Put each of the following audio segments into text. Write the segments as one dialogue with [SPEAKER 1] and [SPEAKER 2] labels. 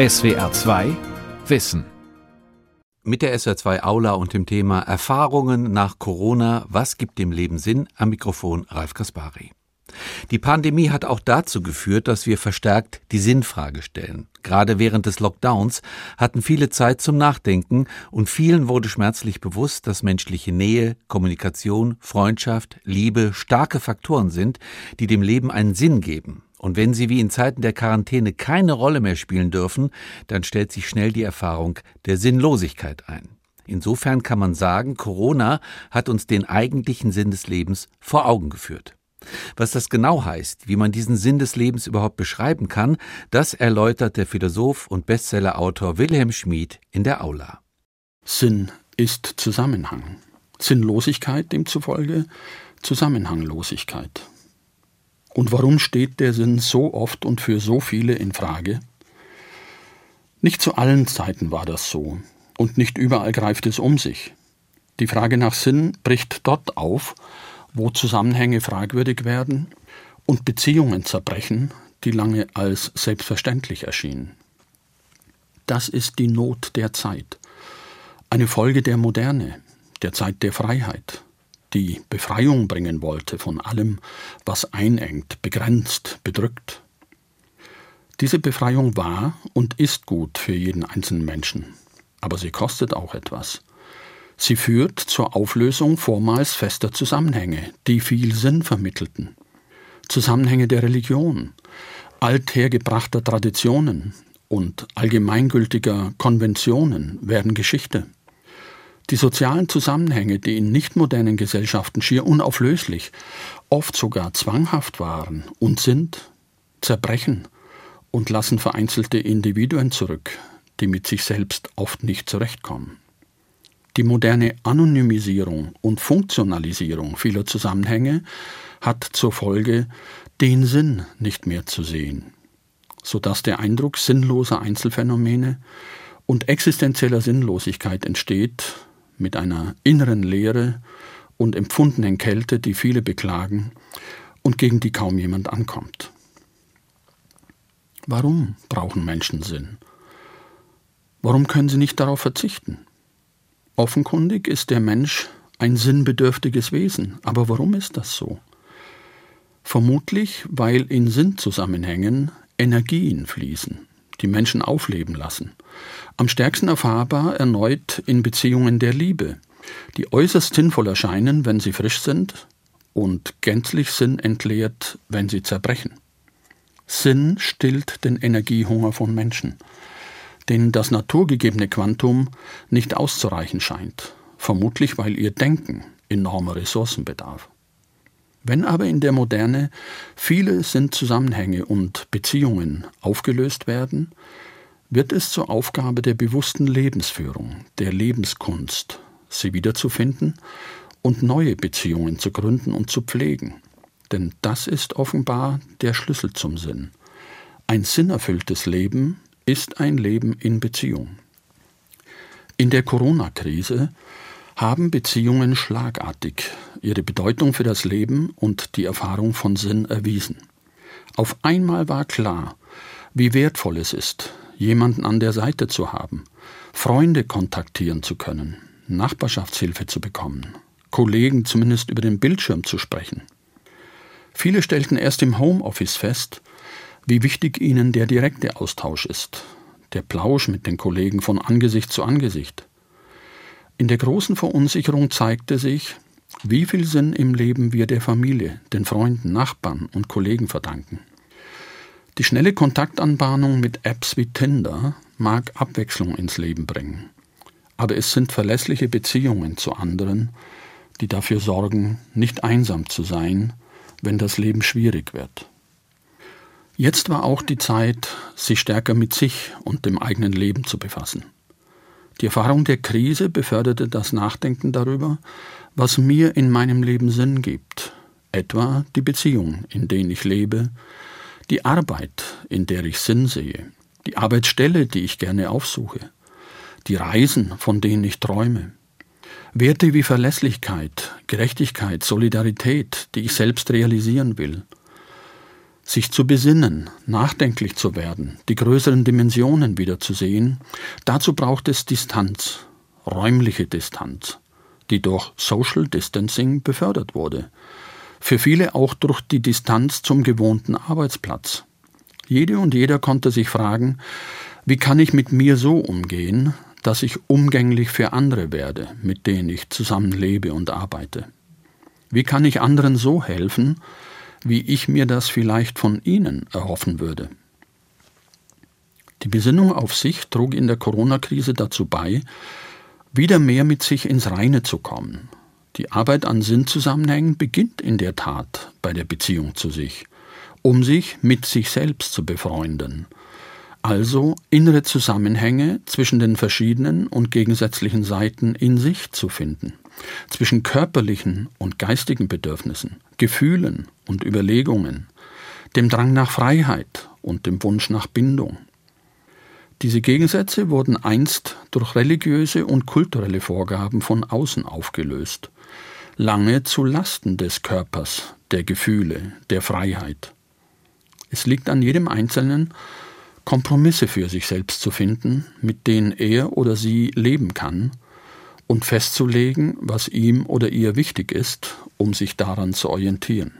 [SPEAKER 1] SWR 2 Wissen.
[SPEAKER 2] Mit der SWR2 Aula und dem Thema Erfahrungen nach Corona, was gibt dem Leben Sinn? Am Mikrofon Ralf Kaspari. Die Pandemie hat auch dazu geführt, dass wir verstärkt die Sinnfrage stellen. Gerade während des Lockdowns hatten viele Zeit zum Nachdenken und vielen wurde schmerzlich bewusst, dass menschliche Nähe, Kommunikation, Freundschaft, Liebe starke Faktoren sind, die dem Leben einen Sinn geben. Und wenn sie wie in Zeiten der Quarantäne keine Rolle mehr spielen dürfen, dann stellt sich schnell die Erfahrung der Sinnlosigkeit ein. Insofern kann man sagen, Corona hat uns den eigentlichen Sinn des Lebens vor Augen geführt. Was das genau heißt, wie man diesen Sinn des Lebens überhaupt beschreiben kann, das erläutert der Philosoph und Bestsellerautor Wilhelm Schmid in der Aula.
[SPEAKER 3] Sinn ist Zusammenhang. Sinnlosigkeit demzufolge Zusammenhanglosigkeit. Und warum steht der Sinn so oft und für so viele in Frage? Nicht zu allen Zeiten war das so, und nicht überall greift es um sich. Die Frage nach Sinn bricht dort auf, wo Zusammenhänge fragwürdig werden und Beziehungen zerbrechen, die lange als selbstverständlich erschienen. Das ist die Not der Zeit, eine Folge der Moderne, der Zeit der Freiheit, die Befreiung bringen wollte von allem, was einengt, begrenzt, bedrückt. Diese Befreiung war und ist gut für jeden einzelnen Menschen, aber sie kostet auch etwas. Sie führt zur Auflösung vormals fester Zusammenhänge, die viel Sinn vermittelten. Zusammenhänge der Religion, althergebrachter Traditionen und allgemeingültiger Konventionen werden Geschichte. Die sozialen Zusammenhänge, die in nicht modernen Gesellschaften schier unauflöslich, oft sogar zwanghaft waren und sind, zerbrechen und lassen vereinzelte Individuen zurück, die mit sich selbst oft nicht zurechtkommen. Die moderne Anonymisierung und Funktionalisierung vieler Zusammenhänge hat zur Folge, den Sinn nicht mehr zu sehen, sodass der Eindruck sinnloser Einzelfänomene und existenzieller Sinnlosigkeit entsteht, mit einer inneren Leere und empfundenen Kälte, die viele beklagen und gegen die kaum jemand ankommt. Warum brauchen Menschen Sinn? Warum können sie nicht darauf verzichten? Offenkundig ist der Mensch ein sinnbedürftiges Wesen. Aber warum ist das so? Vermutlich, weil in Sinnzusammenhängen Energien fließen, die Menschen aufleben lassen. Am stärksten erfahrbar erneut in Beziehungen der Liebe, die äußerst sinnvoll erscheinen, wenn sie frisch sind und gänzlich sinnentleert, wenn sie zerbrechen. Sinn stillt den Energiehunger von Menschen denen das naturgegebene Quantum nicht auszureichen scheint, vermutlich weil ihr Denken enorme Ressourcen bedarf. Wenn aber in der Moderne viele Sinnzusammenhänge und Beziehungen aufgelöst werden, wird es zur Aufgabe der bewussten Lebensführung, der Lebenskunst, sie wiederzufinden und neue Beziehungen zu gründen und zu pflegen. Denn das ist offenbar der Schlüssel zum Sinn. Ein sinnerfülltes Leben ist ein Leben in Beziehung. In der Corona-Krise haben Beziehungen schlagartig ihre Bedeutung für das Leben und die Erfahrung von Sinn erwiesen. Auf einmal war klar, wie wertvoll es ist, jemanden an der Seite zu haben, Freunde kontaktieren zu können, Nachbarschaftshilfe zu bekommen, Kollegen zumindest über den Bildschirm zu sprechen. Viele stellten erst im Homeoffice fest, wie wichtig ihnen der direkte Austausch ist, der Plausch mit den Kollegen von Angesicht zu Angesicht. In der großen Verunsicherung zeigte sich, wie viel Sinn im Leben wir der Familie, den Freunden, Nachbarn und Kollegen verdanken. Die schnelle Kontaktanbahnung mit Apps wie Tinder mag Abwechslung ins Leben bringen, aber es sind verlässliche Beziehungen zu anderen, die dafür sorgen, nicht einsam zu sein, wenn das Leben schwierig wird. Jetzt war auch die Zeit, sich stärker mit sich und dem eigenen Leben zu befassen. Die Erfahrung der Krise beförderte das Nachdenken darüber, was mir in meinem Leben Sinn gibt, etwa die Beziehung, in denen ich lebe, die Arbeit, in der ich Sinn sehe, die Arbeitsstelle, die ich gerne aufsuche, die Reisen, von denen ich träume, Werte wie Verlässlichkeit, Gerechtigkeit, Solidarität, die ich selbst realisieren will – sich zu besinnen, nachdenklich zu werden, die größeren Dimensionen wieder zu sehen, dazu braucht es Distanz, räumliche Distanz, die durch Social Distancing befördert wurde. Für viele auch durch die Distanz zum gewohnten Arbeitsplatz. Jede und jeder konnte sich fragen, wie kann ich mit mir so umgehen, dass ich umgänglich für andere werde, mit denen ich zusammenlebe und arbeite? Wie kann ich anderen so helfen, wie ich mir das vielleicht von ihnen erhoffen würde? Die Besinnung auf sich trug in der Corona-Krise dazu bei, wieder mehr mit sich ins Reine zu kommen. Die Arbeit an Sinnzusammenhängen beginnt in der Tat bei der Beziehung zu sich, um sich mit sich selbst zu befreunden – also innere Zusammenhänge zwischen den verschiedenen und gegensätzlichen Seiten in sich zu finden, zwischen körperlichen und geistigen Bedürfnissen, Gefühlen und Überlegungen, dem Drang nach Freiheit und dem Wunsch nach Bindung. Diese Gegensätze wurden einst durch religiöse und kulturelle Vorgaben von außen aufgelöst, lange zu Lasten des Körpers, der Gefühle, der Freiheit. Es liegt an jedem Einzelnen, Kompromisse für sich selbst zu finden, mit denen er oder sie leben kann, und festzulegen, was ihm oder ihr wichtig ist, um sich daran zu orientieren.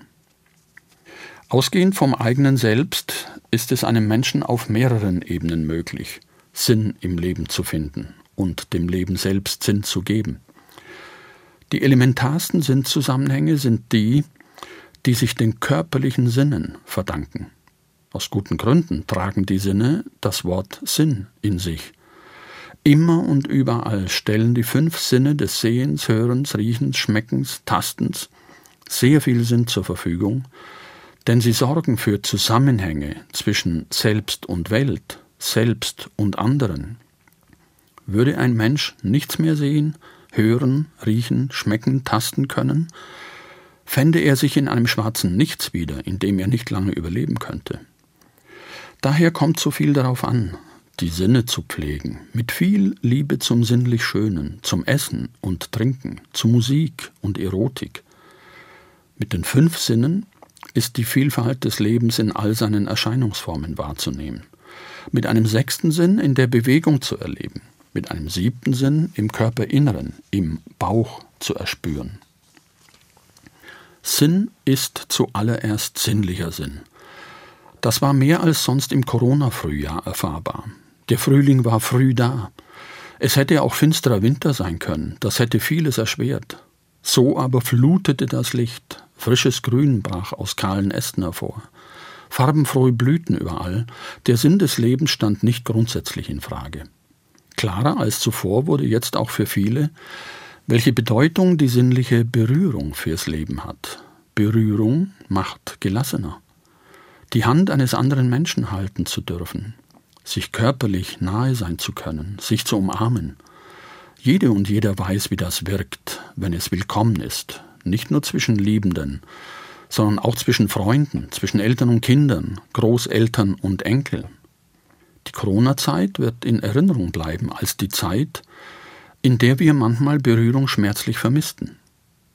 [SPEAKER 3] Ausgehend vom eigenen Selbst ist es einem Menschen auf mehreren Ebenen möglich, Sinn im Leben zu finden und dem Leben selbst Sinn zu geben. Die elementarsten Sinnzusammenhänge sind die, die sich den körperlichen Sinnen verdanken. Aus guten Gründen tragen die Sinne das Wort Sinn in sich. Immer und überall stellen die fünf Sinne des Sehens, Hörens, Riechens, Schmeckens, Tastens sehr viel Sinn zur Verfügung, denn sie sorgen für Zusammenhänge zwischen Selbst und Welt, Selbst und anderen. Würde ein Mensch nichts mehr sehen, hören, riechen, schmecken, tasten können, fände er sich in einem schwarzen Nichts wieder, in dem er nicht lange überleben könnte. Daher kommt so viel darauf an, die Sinne zu pflegen, mit viel Liebe zum sinnlich Schönen, zum Essen und Trinken, zu Musik und Erotik. Mit den fünf Sinnen ist die Vielfalt des Lebens in all seinen Erscheinungsformen wahrzunehmen, mit einem sechsten Sinn in der Bewegung zu erleben, mit einem siebten Sinn im Körperinneren, im Bauch zu erspüren. Sinn ist zuallererst sinnlicher Sinn, das war mehr als sonst im Corona-Frühjahr erfahrbar. Der Frühling war früh da. Es hätte auch finsterer Winter sein können, das hätte vieles erschwert. So aber flutete das Licht, frisches Grün brach aus kahlen Ästen hervor. Farbenfrohe Blüten überall, der Sinn des Lebens stand nicht grundsätzlich in Frage. Klarer als zuvor wurde jetzt auch für viele, welche Bedeutung die sinnliche Berührung fürs Leben hat. Berührung macht gelassener die Hand eines anderen Menschen halten zu dürfen, sich körperlich nahe sein zu können, sich zu umarmen. Jede und jeder weiß, wie das wirkt, wenn es willkommen ist, nicht nur zwischen Liebenden, sondern auch zwischen Freunden, zwischen Eltern und Kindern, Großeltern und Enkel. Die Corona-Zeit wird in Erinnerung bleiben als die Zeit, in der wir manchmal Berührung schmerzlich vermissten.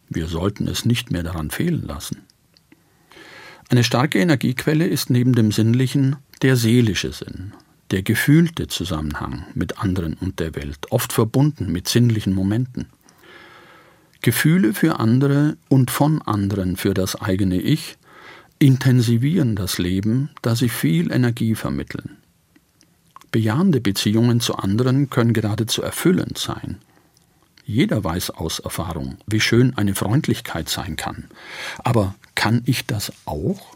[SPEAKER 3] Wir sollten es nicht mehr daran fehlen lassen. Eine starke Energiequelle ist neben dem Sinnlichen der seelische Sinn, der gefühlte Zusammenhang mit anderen und der Welt, oft verbunden mit sinnlichen Momenten. Gefühle für andere und von anderen für das eigene Ich intensivieren das Leben, da sie viel Energie vermitteln. Bejahende Beziehungen zu anderen können geradezu erfüllend sein. Jeder weiß aus Erfahrung, wie schön eine Freundlichkeit sein kann. Aber kann ich das auch?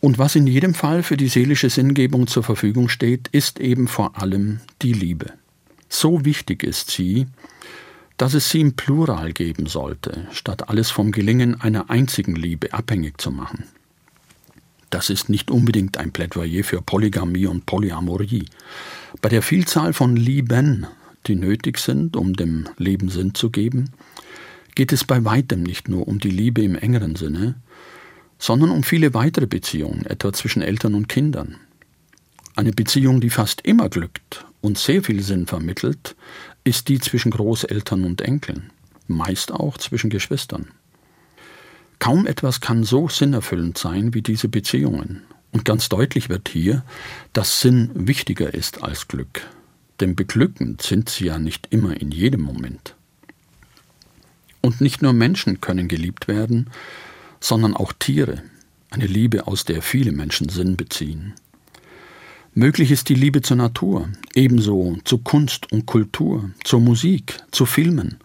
[SPEAKER 3] Und was in jedem Fall für die seelische Sinngebung zur Verfügung steht, ist eben vor allem die Liebe. So wichtig ist sie, dass es sie im Plural geben sollte, statt alles vom Gelingen einer einzigen Liebe abhängig zu machen. Das ist nicht unbedingt ein Plädoyer für Polygamie und Polyamorie. Bei der Vielzahl von Lieben, die nötig sind, um dem Leben Sinn zu geben, geht es bei weitem nicht nur um die Liebe im engeren Sinne, sondern um viele weitere Beziehungen, etwa zwischen Eltern und Kindern. Eine Beziehung, die fast immer glückt und sehr viel Sinn vermittelt, ist die zwischen Großeltern und Enkeln, meist auch zwischen Geschwistern. Kaum etwas kann so sinnerfüllend sein wie diese Beziehungen. Und ganz deutlich wird hier, dass Sinn wichtiger ist als Glück. Denn beglückend sind sie ja nicht immer in jedem Moment. Und nicht nur Menschen können geliebt werden, sondern auch Tiere, eine Liebe, aus der viele Menschen Sinn beziehen. Möglich ist die Liebe zur Natur, ebenso zu Kunst und Kultur, zur Musik, zu Filmen,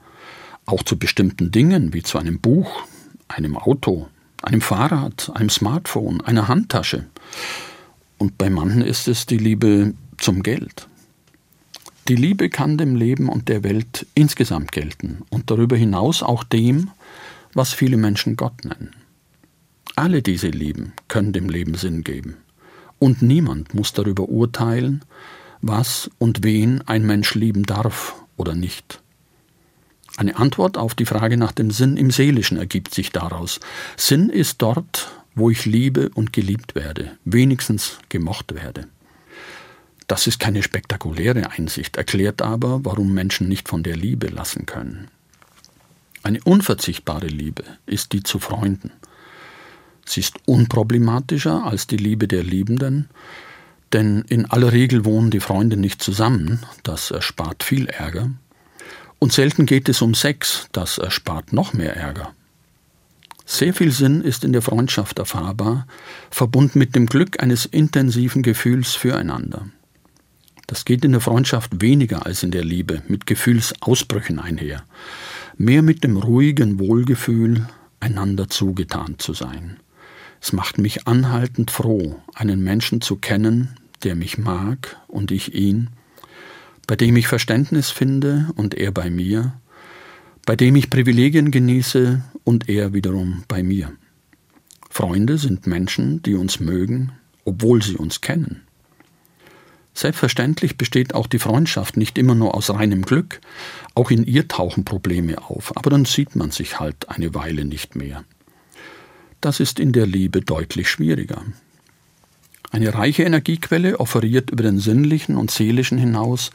[SPEAKER 3] auch zu bestimmten Dingen wie zu einem Buch, einem Auto, einem Fahrrad, einem Smartphone, einer Handtasche. Und bei manchen ist es die Liebe zum Geld. Die Liebe kann dem Leben und der Welt insgesamt gelten und darüber hinaus auch dem, was viele Menschen Gott nennen. Alle diese Lieben können dem Leben Sinn geben. Und niemand muss darüber urteilen, was und wen ein Mensch lieben darf oder nicht. Eine Antwort auf die Frage nach dem Sinn im Seelischen ergibt sich daraus. Sinn ist dort, wo ich liebe und geliebt werde, wenigstens gemocht werde. Das ist keine spektakuläre Einsicht, erklärt aber, warum Menschen nicht von der Liebe lassen können. Eine unverzichtbare Liebe ist die zu Freunden. Sie ist unproblematischer als die Liebe der Liebenden, denn in aller Regel wohnen die Freunde nicht zusammen, das erspart viel Ärger, und selten geht es um Sex, das erspart noch mehr Ärger. Sehr viel Sinn ist in der Freundschaft erfahrbar, verbunden mit dem Glück eines intensiven Gefühls füreinander. Das geht in der Freundschaft weniger als in der Liebe, mit Gefühlsausbrüchen einher, mehr mit dem ruhigen Wohlgefühl, einander zugetan zu sein. Es macht mich anhaltend froh, einen Menschen zu kennen, der mich mag und ich ihn, bei dem ich Verständnis finde und er bei mir, bei dem ich Privilegien genieße und er wiederum bei mir. Freunde sind Menschen, die uns mögen, obwohl sie uns kennen. Selbstverständlich besteht auch die Freundschaft nicht immer nur aus reinem Glück, auch in ihr tauchen Probleme auf, aber dann sieht man sich halt eine Weile nicht mehr. Das ist in der Liebe deutlich schwieriger. Eine reiche Energiequelle offeriert über den sinnlichen und seelischen hinaus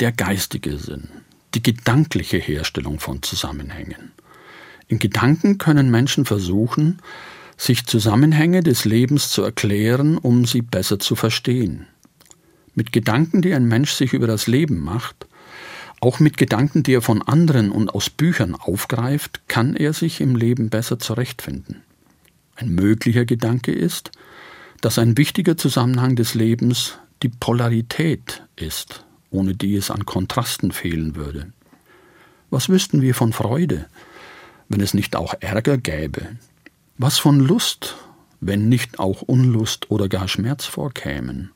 [SPEAKER 3] der geistige Sinn, die gedankliche Herstellung von Zusammenhängen. In Gedanken können Menschen versuchen, sich Zusammenhänge des Lebens zu erklären, um sie besser zu verstehen. Mit Gedanken, die ein Mensch sich über das Leben macht, auch mit Gedanken, die er von anderen und aus Büchern aufgreift, kann er sich im Leben besser zurechtfinden. Ein möglicher Gedanke ist, dass ein wichtiger Zusammenhang des Lebens die Polarität ist, ohne die es an Kontrasten fehlen würde. Was wüssten wir von Freude, wenn es nicht auch Ärger gäbe? Was von Lust, wenn nicht auch Unlust oder gar Schmerz vorkämen?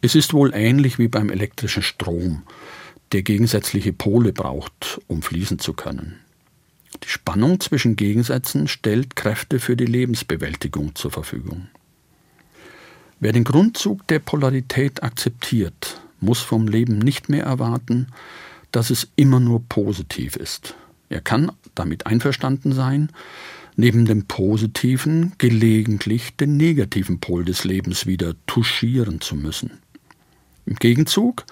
[SPEAKER 3] Es ist wohl ähnlich wie beim elektrischen Strom, der gegensätzliche Pole braucht, um fließen zu können. Die Spannung zwischen Gegensätzen stellt Kräfte für die Lebensbewältigung zur Verfügung. Wer den Grundzug der Polarität akzeptiert, muss vom Leben nicht mehr erwarten, dass es immer nur positiv ist. Er kann damit einverstanden sein, neben dem positiven gelegentlich den negativen Pol des Lebens wieder touchieren zu müssen. Im Gegenzug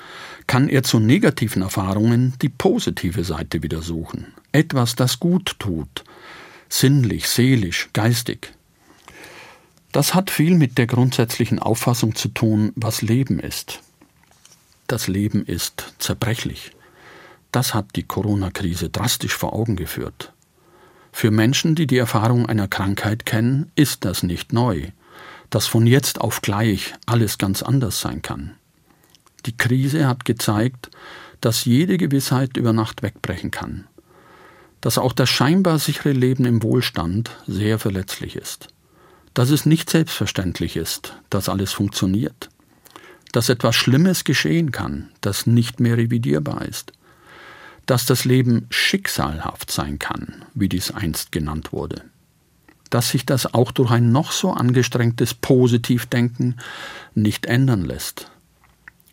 [SPEAKER 3] kann er zu negativen Erfahrungen die positive Seite wieder suchen. Etwas, das gut tut, sinnlich, seelisch, geistig. Das hat viel mit der grundsätzlichen Auffassung zu tun, was Leben ist. Das Leben ist zerbrechlich. Das hat die Corona-Krise drastisch vor Augen geführt. Für Menschen, die die Erfahrung einer Krankheit kennen, ist das nicht neu, dass von jetzt auf gleich alles ganz anders sein kann. Die Krise hat gezeigt, dass jede Gewissheit über Nacht wegbrechen kann, dass auch das scheinbar sichere Leben im Wohlstand sehr verletzlich ist, dass es nicht selbstverständlich ist, dass alles funktioniert, dass etwas Schlimmes geschehen kann, das nicht mehr revidierbar ist, dass das Leben schicksalhaft sein kann, wie dies einst genannt wurde, dass sich das auch durch ein noch so angestrengtes Positivdenken nicht ändern lässt,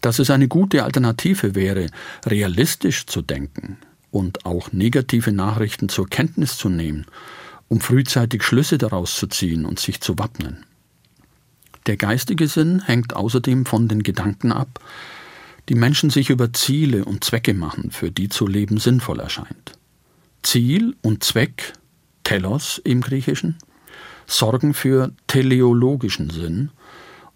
[SPEAKER 3] dass es eine gute Alternative wäre, realistisch zu denken und auch negative Nachrichten zur Kenntnis zu nehmen, um frühzeitig Schlüsse daraus zu ziehen und sich zu wappnen. Der geistige Sinn hängt außerdem von den Gedanken ab, die Menschen sich über Ziele und Zwecke machen, für die zu leben sinnvoll erscheint. Ziel und Zweck Telos im Griechischen, sorgen für teleologischen Sinn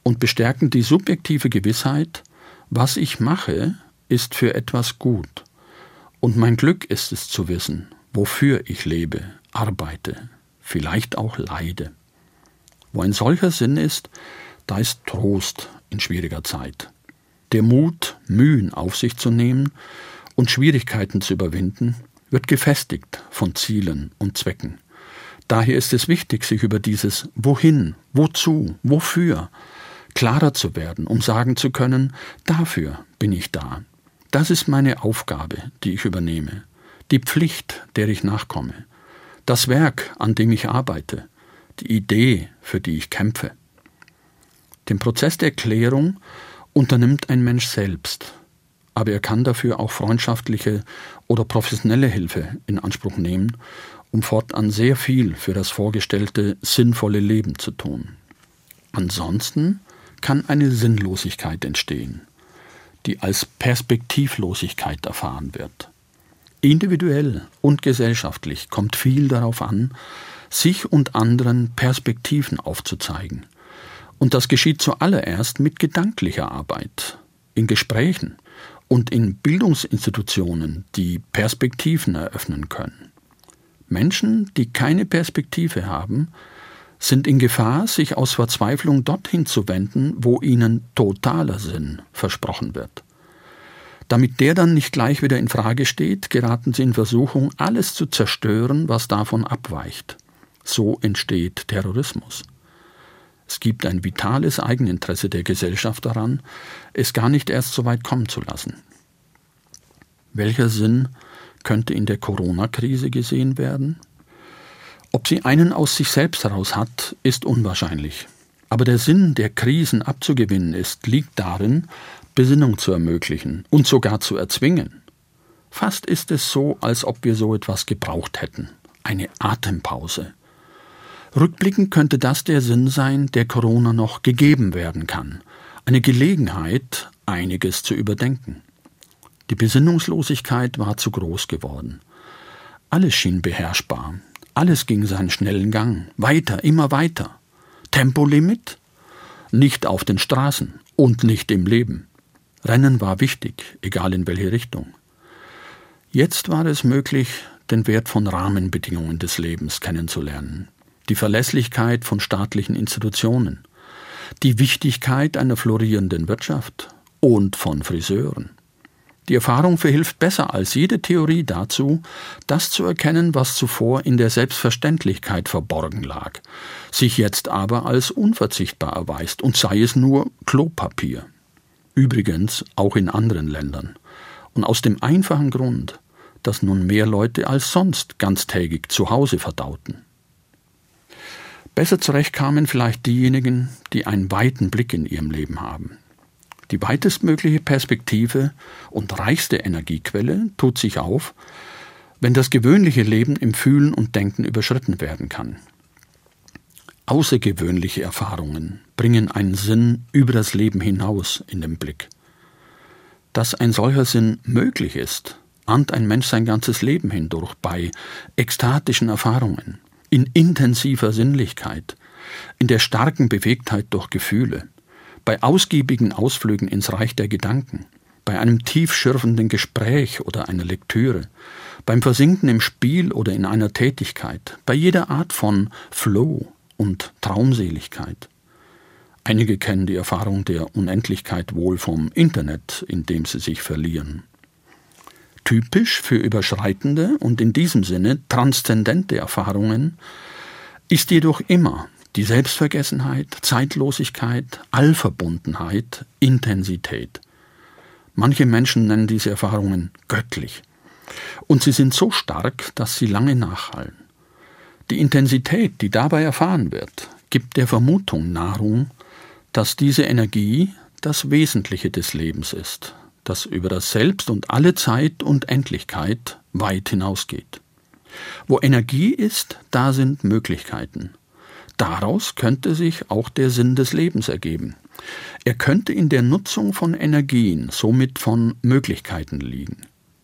[SPEAKER 3] und bestärken die subjektive Gewissheit, was ich mache, ist für etwas gut. Und mein Glück ist es zu wissen, wofür ich lebe, arbeite, vielleicht auch leide. Wo ein solcher Sinn ist, da ist Trost in schwieriger Zeit. Der Mut, Mühen auf sich zu nehmen und Schwierigkeiten zu überwinden, wird gefestigt von Zielen und Zwecken. Daher ist es wichtig, sich über dieses Wohin, wozu, wofür klarer zu werden, um sagen zu können, dafür bin ich da. Das ist meine Aufgabe, die ich übernehme, die Pflicht, der ich nachkomme, das Werk, an dem ich arbeite, die Idee, für die ich kämpfe. Den Prozess der Klärung unternimmt ein Mensch selbst, aber er kann dafür auch freundschaftliche oder professionelle Hilfe in Anspruch nehmen, um fortan sehr viel für das vorgestellte sinnvolle Leben zu tun. Ansonsten kann eine Sinnlosigkeit entstehen, die als Perspektivlosigkeit erfahren wird. Individuell und gesellschaftlich kommt viel darauf an, sich und anderen Perspektiven aufzuzeigen. Und das geschieht zuallererst mit gedanklicher Arbeit, in Gesprächen und in Bildungsinstitutionen, die Perspektiven eröffnen können. Menschen, die keine Perspektive haben, sind in Gefahr, sich aus Verzweiflung dorthin zu wenden, wo ihnen totaler Sinn versprochen wird. Damit der dann nicht gleich wieder in Frage steht, geraten sie in Versuchung, alles zu zerstören, was davon abweicht. So entsteht Terrorismus. Es gibt ein vitales Eigeninteresse der Gesellschaft daran, es gar nicht erst so weit kommen zu lassen. Welcher Sinn könnte in der Corona-Krise gesehen werden? Ob sie einen aus sich selbst heraus hat, ist unwahrscheinlich. Aber der Sinn der Krisen abzugewinnen ist, liegt darin, Besinnung zu ermöglichen und sogar zu erzwingen. Fast ist es so, als ob wir so etwas gebraucht hätten. Eine Atempause. Rückblickend könnte das der Sinn sein, der Corona noch gegeben werden kann. Eine Gelegenheit, einiges zu überdenken. Die Besinnungslosigkeit war zu groß geworden. Alles schien beherrschbar, alles ging seinen schnellen Gang, weiter, immer weiter. Tempolimit? Nicht auf den Straßen und nicht im Leben. Rennen war wichtig, egal in welche Richtung. Jetzt war es möglich, den Wert von Rahmenbedingungen des Lebens kennenzulernen, die Verlässlichkeit von staatlichen Institutionen, die Wichtigkeit einer florierenden Wirtschaft und von Friseuren. Die Erfahrung verhilft besser als jede Theorie dazu, das zu erkennen, was zuvor in der Selbstverständlichkeit verborgen lag, sich jetzt aber als unverzichtbar erweist, und sei es nur Klopapier. Übrigens auch in anderen Ländern. Und aus dem einfachen Grund, dass nun mehr Leute als sonst ganztägig zu Hause verdauten. Besser zurechtkamen vielleicht diejenigen, die einen weiten Blick in ihrem Leben haben, die weitestmögliche Perspektive und reichste Energiequelle tut sich auf, wenn das gewöhnliche Leben im Fühlen und Denken überschritten werden kann. Außergewöhnliche Erfahrungen bringen einen Sinn über das Leben hinaus in den Blick. Dass ein solcher Sinn möglich ist, ahnt ein Mensch sein ganzes Leben hindurch bei ekstatischen Erfahrungen, in intensiver Sinnlichkeit, in der starken Bewegtheit durch Gefühle, bei ausgiebigen Ausflügen ins Reich der Gedanken, bei einem tiefschürfenden Gespräch oder einer Lektüre, beim Versinken im Spiel oder in einer Tätigkeit, bei jeder Art von Flow und Traumseligkeit. Einige kennen die Erfahrung der Unendlichkeit wohl vom Internet, in dem sie sich verlieren. Typisch für überschreitende und in diesem Sinne transzendente Erfahrungen ist jedoch immer die Selbstvergessenheit, Zeitlosigkeit, Allverbundenheit, Intensität. Manche Menschen nennen diese Erfahrungen göttlich. Und sie sind so stark, dass sie lange nachhallen. Die Intensität, die dabei erfahren wird, gibt der Vermutung Nahrung, dass diese Energie das Wesentliche des Lebens ist, das über das Selbst und alle Zeit und Endlichkeit weit hinausgeht. Wo Energie ist, da sind Möglichkeiten. Daraus könnte sich auch der Sinn des Lebens ergeben. Er könnte in der Nutzung von Energien, somit von Möglichkeiten liegen.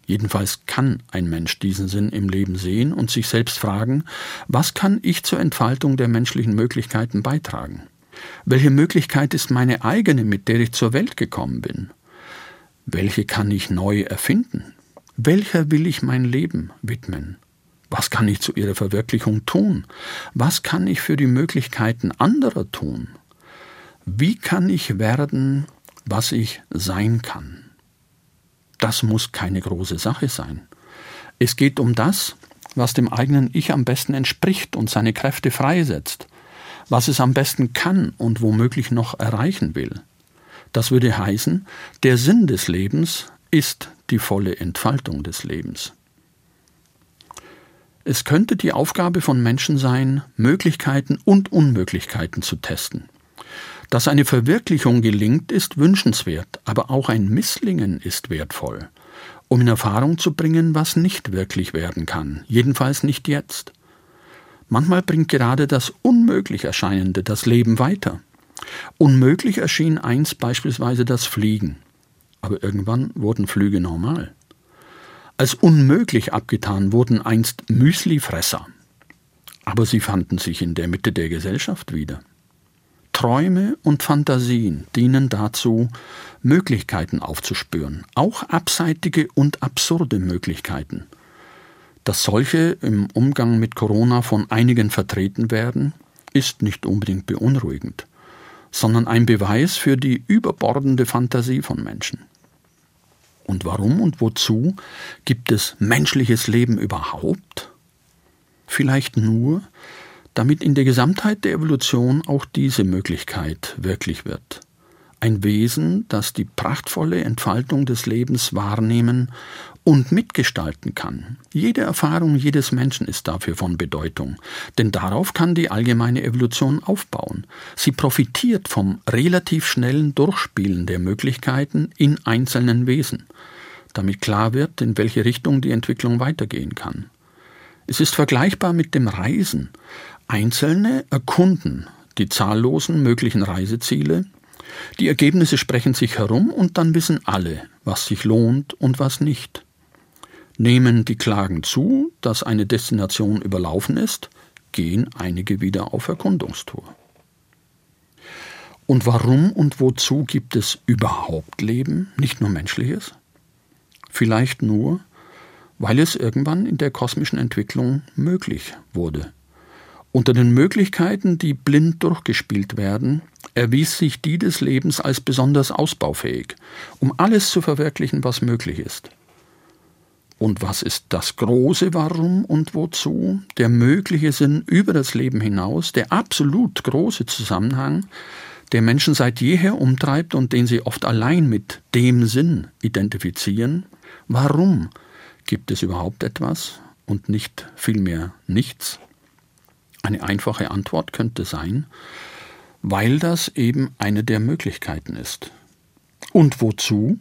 [SPEAKER 3] Jedenfalls kann ein Mensch diesen Sinn im Leben sehen und sich selbst fragen, was kann ich zur Entfaltung der menschlichen Möglichkeiten beitragen? Welche Möglichkeit ist meine eigene, mit der ich zur Welt gekommen bin? Welche kann ich neu erfinden? Welcher will ich mein Leben widmen? Was kann ich zu ihrer Verwirklichung tun? Was kann ich für die Möglichkeiten anderer tun? Wie kann ich werden, was ich sein kann? Das muss keine große Sache sein. Es geht um das, was dem eigenen Ich am besten entspricht und seine Kräfte freisetzt, was es am besten kann und womöglich noch erreichen will. Das würde heißen, der Sinn des Lebens ist die volle Entfaltung des Lebens. Es könnte die Aufgabe von Menschen sein, Möglichkeiten und Unmöglichkeiten zu testen. Dass eine Verwirklichung gelingt, ist wünschenswert, aber auch ein Misslingen ist wertvoll, um in Erfahrung zu bringen, was nicht wirklich werden kann, jedenfalls nicht jetzt. Manchmal bringt gerade das unmöglich Erscheinende das Leben weiter. Unmöglich erschien einst beispielsweise das Fliegen, aber irgendwann wurden Flüge normal. Als unmöglich abgetan wurden einst Müslifresser, aber sie fanden sich in der Mitte der Gesellschaft wieder. Träume und Fantasien dienen dazu, Möglichkeiten aufzuspüren, auch abseitige und absurde Möglichkeiten. Dass solche im Umgang mit Corona von einigen vertreten werden, ist nicht unbedingt beunruhigend, sondern ein Beweis für die überbordende Fantasie von Menschen. Und warum und wozu gibt es menschliches Leben überhaupt? Vielleicht nur, damit in der Gesamtheit der Evolution auch diese Möglichkeit wirklich wird. Ein Wesen, das die prachtvolle Entfaltung des Lebens wahrnehmen und mitgestalten kann. Jede Erfahrung jedes Menschen ist dafür von Bedeutung, denn darauf kann die allgemeine Evolution aufbauen. Sie profitiert vom relativ schnellen Durchspielen der Möglichkeiten in einzelnen Wesen, damit klar wird, in welche Richtung die Entwicklung weitergehen kann. Es ist vergleichbar mit dem Reisen. Einzelne erkunden die zahllosen möglichen Reiseziele, die Ergebnisse sprechen sich herum und dann wissen alle, was sich lohnt und was nicht. Nehmen die Klagen zu, dass eine Destination überlaufen ist, gehen einige wieder auf Erkundungstour. Und warum und wozu gibt es überhaupt Leben, nicht nur menschliches? Vielleicht nur, weil es irgendwann in der kosmischen Entwicklung möglich wurde. Unter den Möglichkeiten, die blind durchgespielt werden, erwies sich die des Lebens als besonders ausbaufähig, um alles zu verwirklichen, was möglich ist. Und was ist das große Warum und wozu, der mögliche Sinn über das Leben hinaus, der absolut große Zusammenhang, der Menschen seit jeher umtreibt und den sie oft allein mit dem Sinn identifizieren? Warum Gibt es überhaupt etwas und nicht vielmehr nichts? Eine einfache Antwort könnte sein, weil das eben eine der Möglichkeiten ist. Und wozu?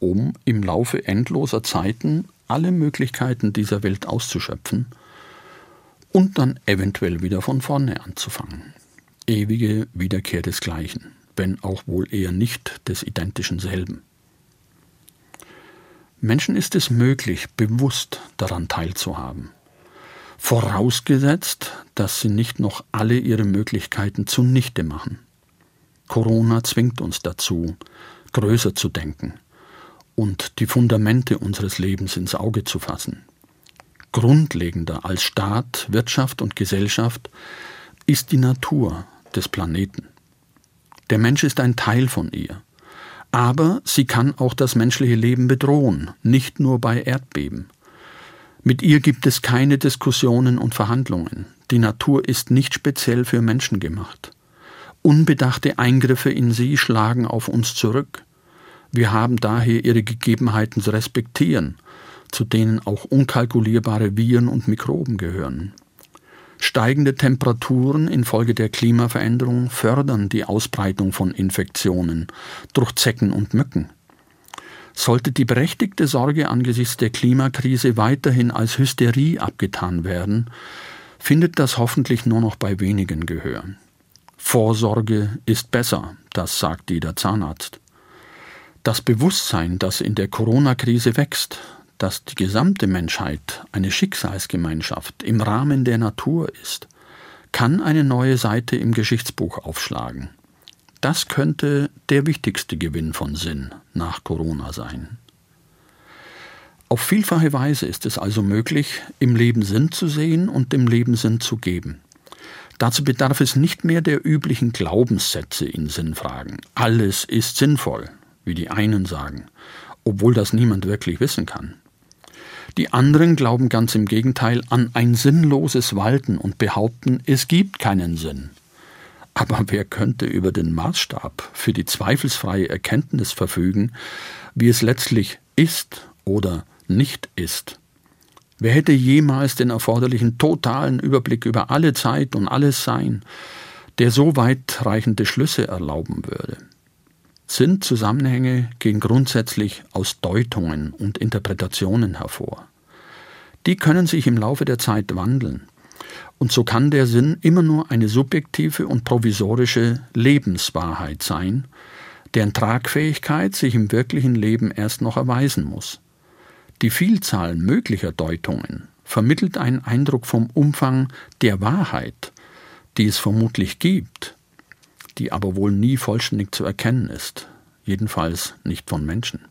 [SPEAKER 3] Um im Laufe endloser Zeiten alle Möglichkeiten dieser Welt auszuschöpfen und dann eventuell wieder von vorne anzufangen. Ewige Wiederkehr desgleichen, wenn auch wohl eher nicht des identischen selben. Menschen ist es möglich, bewusst daran teilzuhaben. Vorausgesetzt, dass sie nicht noch alle ihre Möglichkeiten zunichte machen. Corona zwingt uns dazu, größer zu denken und die Fundamente unseres Lebens ins Auge zu fassen. Grundlegender als Staat, Wirtschaft und Gesellschaft ist die Natur des Planeten. Der Mensch ist ein Teil von ihr. Aber sie kann auch das menschliche Leben bedrohen, nicht nur bei Erdbeben. Mit ihr gibt es keine Diskussionen und Verhandlungen. Die Natur ist nicht speziell für Menschen gemacht. Unbedachte Eingriffe in sie schlagen auf uns zurück. Wir haben daher ihre Gegebenheiten zu respektieren, zu denen auch unkalkulierbare Viren und Mikroben gehören. Steigende Temperaturen infolge der Klimaveränderung fördern die Ausbreitung von Infektionen durch Zecken und Mücken. Sollte die berechtigte Sorge angesichts der Klimakrise weiterhin als Hysterie abgetan werden, findet das hoffentlich nur noch bei wenigen Gehör. Vorsorge ist besser, das sagt jeder Zahnarzt. Das Bewusstsein, das in der Corona-Krise wächst, dass die gesamte Menschheit eine Schicksalsgemeinschaft im Rahmen der Natur ist, kann eine neue Seite im Geschichtsbuch aufschlagen. Das könnte der wichtigste Gewinn von Sinn nach Corona sein. Auf vielfache Weise ist es also möglich, im Leben Sinn zu sehen und dem Leben Sinn zu geben. Dazu bedarf es nicht mehr der üblichen Glaubenssätze in Sinnfragen. Alles ist sinnvoll, wie die einen sagen, obwohl das niemand wirklich wissen kann. Die anderen glauben ganz im Gegenteil an ein sinnloses Walten und behaupten, es gibt keinen Sinn. Aber wer könnte über den Maßstab für die zweifelsfreie Erkenntnis verfügen, wie es letztlich ist oder nicht ist? Wer hätte jemals den erforderlichen totalen Überblick über alle Zeit und alles Sein, der so weitreichende Schlüsse erlauben würde? Sinnzusammenhänge gehen grundsätzlich aus Deutungen und Interpretationen hervor. Die können sich im Laufe der Zeit wandeln. Und so kann der Sinn immer nur eine subjektive und provisorische Lebenswahrheit sein, deren Tragfähigkeit sich im wirklichen Leben erst noch erweisen muss. Die Vielzahl möglicher Deutungen vermittelt einen Eindruck vom Umfang der Wahrheit, die es vermutlich gibt, die aber wohl nie vollständig zu erkennen ist, jedenfalls nicht von Menschen.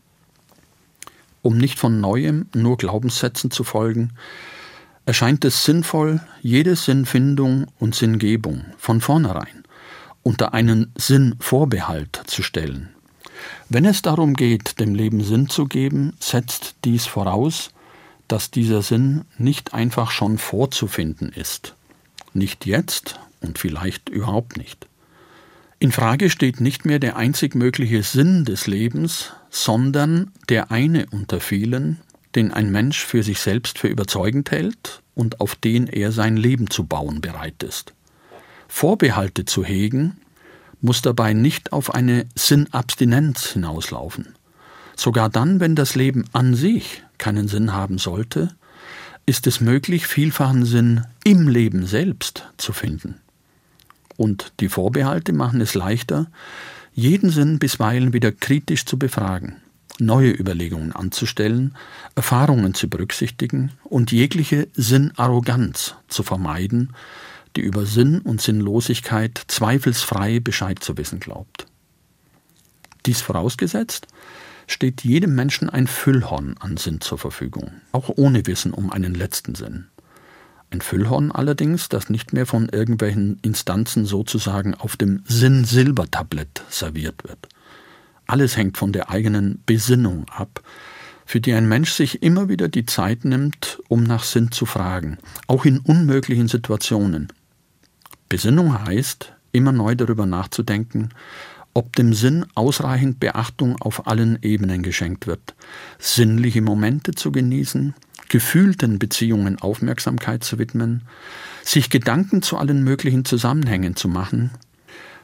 [SPEAKER 3] Um nicht von neuem nur Glaubenssätzen zu folgen, erscheint es sinnvoll, jede Sinnfindung und Sinngebung von vornherein unter einen Sinnvorbehalt zu stellen. Wenn es darum geht, dem Leben Sinn zu geben, setzt dies voraus, dass dieser Sinn nicht einfach schon vorzufinden ist. Nicht jetzt und vielleicht überhaupt nicht. In Frage steht nicht mehr der einzig mögliche Sinn des Lebens, sondern der eine unter vielen, den ein Mensch für sich selbst für überzeugend hält und auf den er sein Leben zu bauen bereit ist. Vorbehalte zu hegen, muss dabei nicht auf eine Sinnabstinenz hinauslaufen. Sogar dann, wenn das Leben an sich keinen Sinn haben sollte, ist es möglich, vielfachen Sinn im Leben selbst zu finden. Und die Vorbehalte machen es leichter, jeden Sinn bisweilen wieder kritisch zu befragen, neue Überlegungen anzustellen, Erfahrungen zu berücksichtigen und jegliche Sinnarroganz zu vermeiden, die über Sinn und Sinnlosigkeit zweifelsfrei Bescheid zu wissen glaubt. Dies vorausgesetzt, steht jedem Menschen ein Füllhorn an Sinn zur Verfügung, auch ohne Wissen um einen letzten Sinn. Ein Füllhorn allerdings, das nicht mehr von irgendwelchen Instanzen sozusagen auf dem Sinn-Silbertablett serviert wird. Alles hängt von der eigenen Besinnung ab, für die ein Mensch sich immer wieder die Zeit nimmt, um nach Sinn zu fragen, auch in unmöglichen Situationen. Besinnung heißt, immer neu darüber nachzudenken, ob dem Sinn ausreichend Beachtung auf allen Ebenen geschenkt wird, sinnliche Momente zu genießen, gefühlten Beziehungen Aufmerksamkeit zu widmen, sich Gedanken zu allen möglichen Zusammenhängen zu machen,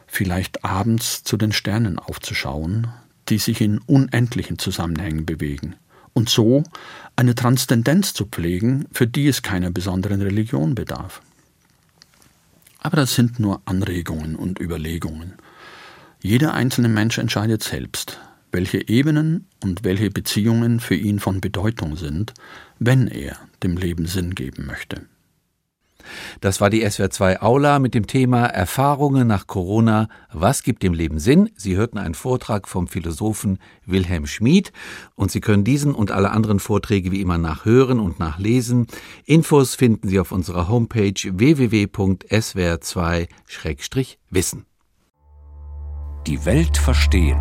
[SPEAKER 3] vielleicht abends zu den Sternen aufzuschauen, die sich in unendlichen Zusammenhängen bewegen, und so eine Transzendenz zu pflegen, für die es keiner besonderen Religion bedarf. Aber das sind nur Anregungen und Überlegungen. Jeder einzelne Mensch entscheidet selbst, welche Ebenen und welche Beziehungen für ihn von Bedeutung sind, wenn er dem Leben Sinn geben möchte.
[SPEAKER 2] Das war die SWR2 Aula mit dem Thema Erfahrungen nach Corona. Was gibt dem Leben Sinn? Sie hörten einen Vortrag vom Philosophen Wilhelm Schmid und Sie können diesen und alle anderen Vorträge wie immer nachhören und nachlesen. Infos finden Sie auf unserer Homepage www.swr2-wissen.
[SPEAKER 1] Die Welt verstehen.